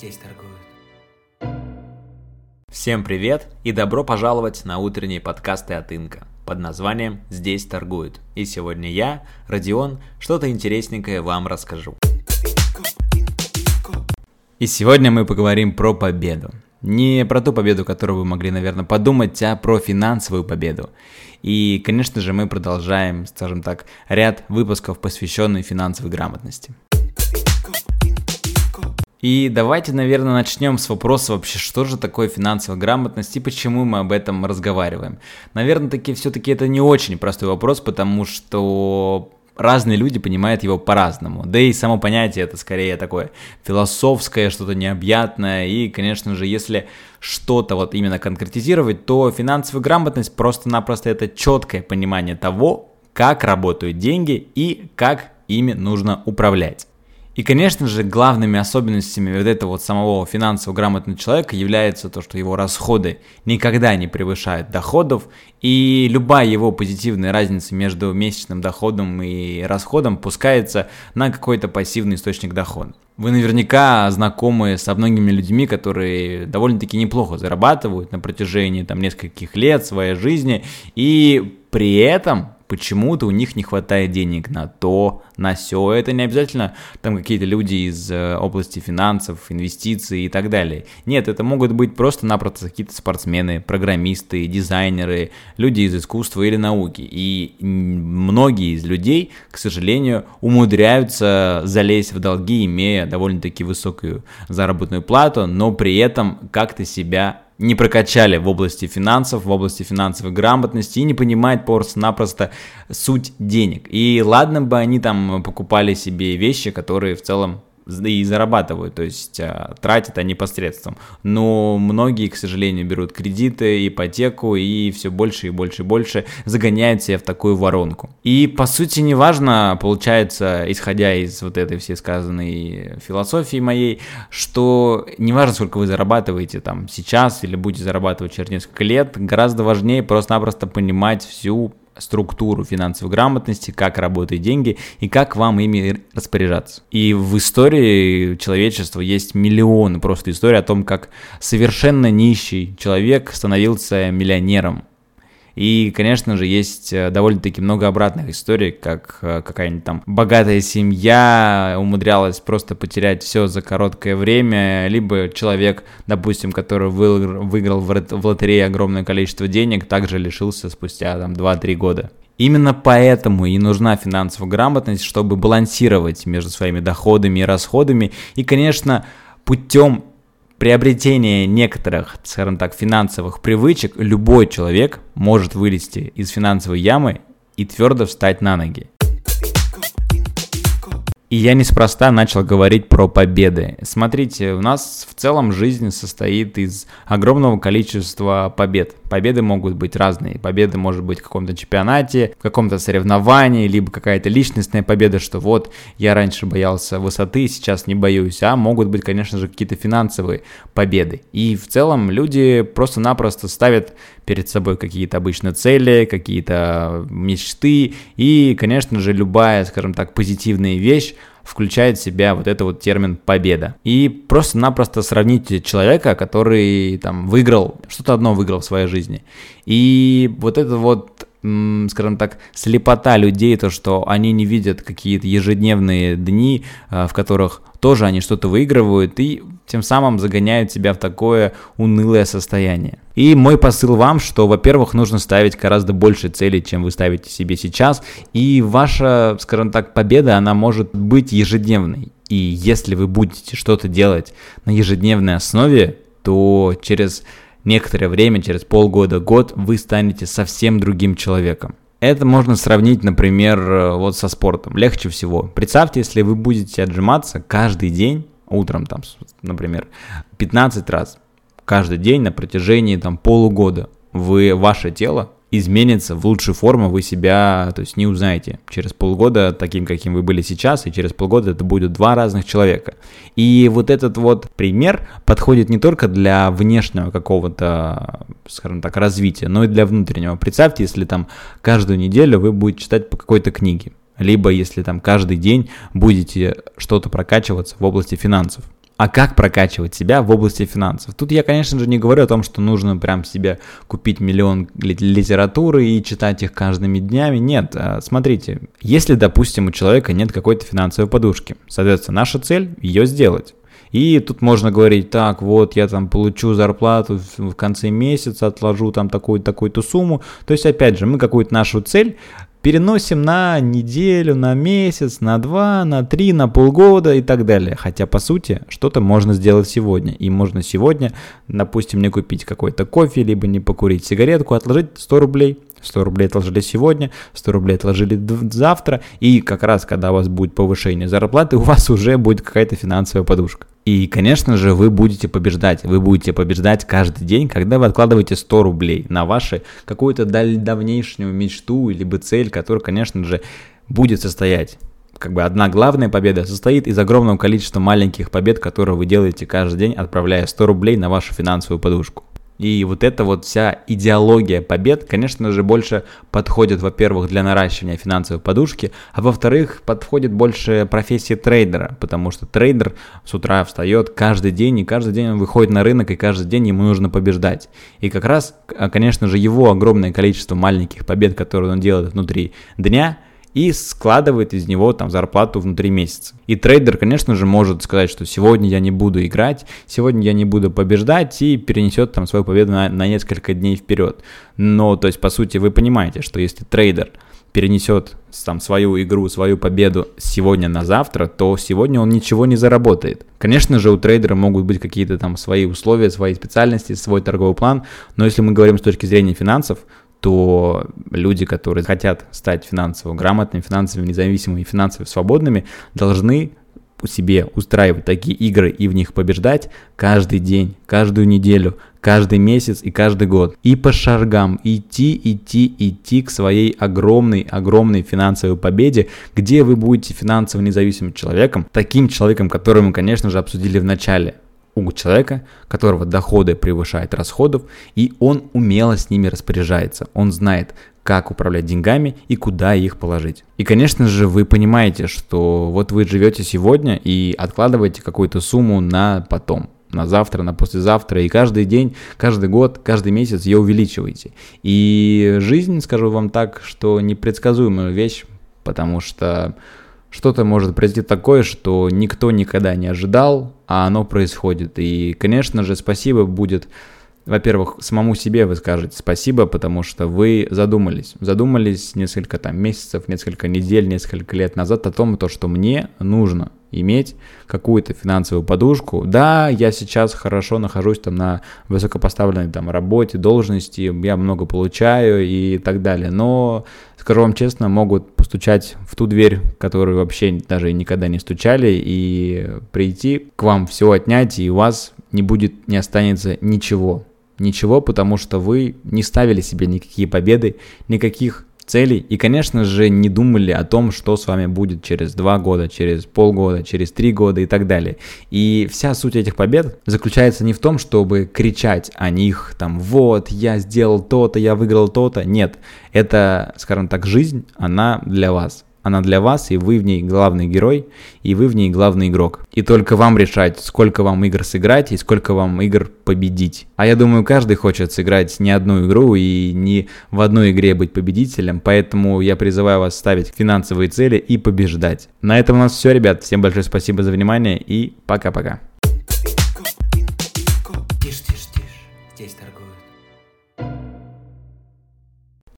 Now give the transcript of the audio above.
здесь торгуют. Всем привет и добро пожаловать на утренние подкасты от Инка под названием «Здесь торгуют». И сегодня я, Родион, что-то интересненькое вам расскажу. И сегодня мы поговорим про победу. Не про ту победу, которую вы могли, наверное, подумать, а про финансовую победу. И, конечно же, мы продолжаем, скажем так, ряд выпусков, посвященных финансовой грамотности. И давайте, наверное, начнем с вопроса вообще, что же такое финансовая грамотность и почему мы об этом разговариваем. Наверное, таки все-таки это не очень простой вопрос, потому что разные люди понимают его по-разному. Да и само понятие это скорее такое философское, что-то необъятное. И, конечно же, если что-то вот именно конкретизировать, то финансовая грамотность просто-напросто это четкое понимание того, как работают деньги и как ими нужно управлять. И, конечно же, главными особенностями вот этого вот самого финансово грамотного человека является то, что его расходы никогда не превышают доходов, и любая его позитивная разница между месячным доходом и расходом пускается на какой-то пассивный источник дохода. Вы наверняка знакомы со многими людьми, которые довольно-таки неплохо зарабатывают на протяжении там нескольких лет своей жизни, и при этом почему-то у них не хватает денег на то, на все. Это не обязательно там какие-то люди из э, области финансов, инвестиций и так далее. Нет, это могут быть просто-напросто какие-то спортсмены, программисты, дизайнеры, люди из искусства или науки. И многие из людей, к сожалению, умудряются залезть в долги, имея довольно-таки высокую заработную плату, но при этом как-то себя не прокачали в области финансов, в области финансовой грамотности и не понимают просто-напросто суть денег. И ладно бы они там покупали себе вещи, которые в целом и зарабатывают, то есть а, тратят они посредством. Но многие, к сожалению, берут кредиты, ипотеку и все больше и больше и больше загоняют себя в такую воронку. И по сути неважно, получается, исходя из вот этой всей сказанной философии моей, что неважно, сколько вы зарабатываете там сейчас или будете зарабатывать через несколько лет, гораздо важнее просто-напросто понимать всю структуру финансовой грамотности, как работают деньги и как вам ими распоряжаться. И в истории человечества есть миллионы просто историй о том, как совершенно нищий человек становился миллионером. И, конечно же, есть э, довольно-таки много обратных историй, как э, какая-нибудь там богатая семья умудрялась просто потерять все за короткое время, либо человек, допустим, который выиграл в лотерее огромное количество денег, также лишился спустя там 2-3 года. Именно поэтому и нужна финансовая грамотность, чтобы балансировать между своими доходами и расходами. И, конечно, путем приобретение некоторых, скажем так, финансовых привычек любой человек может вылезти из финансовой ямы и твердо встать на ноги. И я неспроста начал говорить про победы. Смотрите, у нас в целом жизнь состоит из огромного количества побед. Победы могут быть разные. Победы может быть в каком-то чемпионате, в каком-то соревновании, либо какая-то личностная победа, что вот я раньше боялся высоты, сейчас не боюсь. А могут быть, конечно же, какие-то финансовые победы. И в целом люди просто-напросто ставят перед собой какие-то обычно цели, какие-то мечты. И, конечно же, любая, скажем так, позитивная вещь включает в себя вот это вот термин победа. И просто-напросто сравните человека, который там выиграл, что-то одно выиграл в своей жизни. И вот это вот скажем так, слепота людей, то, что они не видят какие-то ежедневные дни, а, в которых тоже они что-то выигрывают и тем самым загоняют себя в такое унылое состояние. И мой посыл вам, что, во-первых, нужно ставить гораздо больше целей, чем вы ставите себе сейчас, и ваша, скажем так, победа, она может быть ежедневной. И если вы будете что-то делать на ежедневной основе, то через некоторое время, через полгода, год, вы станете совсем другим человеком. Это можно сравнить, например, э, вот со спортом. Легче всего. Представьте, если вы будете отжиматься каждый день, утром там, например, 15 раз, каждый день на протяжении там полугода, вы, ваше тело изменится в лучшую форму, вы себя, то есть не узнаете через полгода таким, каким вы были сейчас, и через полгода это будет два разных человека. И вот этот вот пример подходит не только для внешнего какого-то, скажем так, развития, но и для внутреннего. Представьте, если там каждую неделю вы будете читать по какой-то книге, либо если там каждый день будете что-то прокачиваться в области финансов. А как прокачивать себя в области финансов. Тут я, конечно же, не говорю о том, что нужно прям себе купить миллион литературы и читать их каждыми днями. Нет, а, смотрите, если, допустим, у человека нет какой-то финансовой подушки, соответственно, наша цель ее сделать. И тут можно говорить, так, вот я там получу зарплату в конце месяца, отложу там такую-то такую-то сумму. То есть, опять же, мы какую-то нашу цель переносим на неделю, на месяц, на два, на три, на полгода и так далее. Хотя, по сути, что-то можно сделать сегодня. И можно сегодня, допустим, не купить какой-то кофе, либо не покурить сигаретку, отложить 100 рублей 100 рублей отложили сегодня, 100 рублей отложили завтра, и как раз, когда у вас будет повышение зарплаты, у вас уже будет какая-то финансовая подушка. И, конечно же, вы будете побеждать. Вы будете побеждать каждый день, когда вы откладываете 100 рублей на вашу какую-то давнейшнюю мечту, либо цель, которая, конечно же, будет состоять как бы одна главная победа состоит из огромного количества маленьких побед, которые вы делаете каждый день, отправляя 100 рублей на вашу финансовую подушку. И вот эта вот вся идеология побед, конечно же, больше подходит, во-первых, для наращивания финансовой подушки, а во-вторых, подходит больше профессии трейдера, потому что трейдер с утра встает каждый день, и каждый день он выходит на рынок, и каждый день ему нужно побеждать. И как раз, а, конечно же, его огромное количество маленьких побед, которые он делает внутри дня – и складывает из него там зарплату внутри месяца. И трейдер, конечно же, может сказать, что сегодня я не буду играть, сегодня я не буду побеждать и перенесет там свою победу на, на несколько дней вперед. Но, то есть, по сути, вы понимаете, что если трейдер перенесет там свою игру, свою победу сегодня на завтра, то сегодня он ничего не заработает. Конечно же, у трейдера могут быть какие-то там свои условия, свои специальности, свой торговый план, но если мы говорим с точки зрения финансов, то люди, которые хотят стать финансово грамотными, финансово независимыми финансово свободными, должны себе устраивать такие игры и в них побеждать каждый день, каждую неделю, каждый месяц и каждый год. И по шагам идти, идти, идти к своей огромной, огромной финансовой победе, где вы будете финансово независимым человеком, таким человеком, который мы, конечно же, обсудили в начале у человека, которого доходы превышают расходов, и он умело с ними распоряжается. Он знает, как управлять деньгами и куда их положить. И, конечно же, вы понимаете, что вот вы живете сегодня и откладываете какую-то сумму на потом на завтра, на послезавтра, и каждый день, каждый год, каждый месяц ее увеличиваете. И жизнь, скажу вам так, что непредсказуемая вещь, потому что что-то может произойти такое, что никто никогда не ожидал, а оно происходит. И, конечно же, спасибо будет, во-первых, самому себе вы скажете спасибо, потому что вы задумались. Задумались несколько там месяцев, несколько недель, несколько лет назад о том, то, что мне нужно иметь какую-то финансовую подушку. Да, я сейчас хорошо нахожусь там на высокопоставленной там работе, должности, я много получаю и так далее, но, скажу вам честно, могут постучать в ту дверь, которую вообще даже никогда не стучали, и прийти к вам все отнять, и у вас не будет, не останется ничего. Ничего, потому что вы не ставили себе никакие победы, никаких целей и, конечно же, не думали о том, что с вами будет через два года, через полгода, через три года и так далее. И вся суть этих побед заключается не в том, чтобы кричать о них, там, вот, я сделал то-то, я выиграл то-то. Нет, это, скажем так, жизнь, она для вас. Она для вас, и вы в ней главный герой, и вы в ней главный игрок. И только вам решать, сколько вам игр сыграть и сколько вам игр победить. А я думаю, каждый хочет сыграть не одну игру и не в одной игре быть победителем, поэтому я призываю вас ставить финансовые цели и побеждать. На этом у нас все, ребят. Всем большое спасибо за внимание и пока-пока.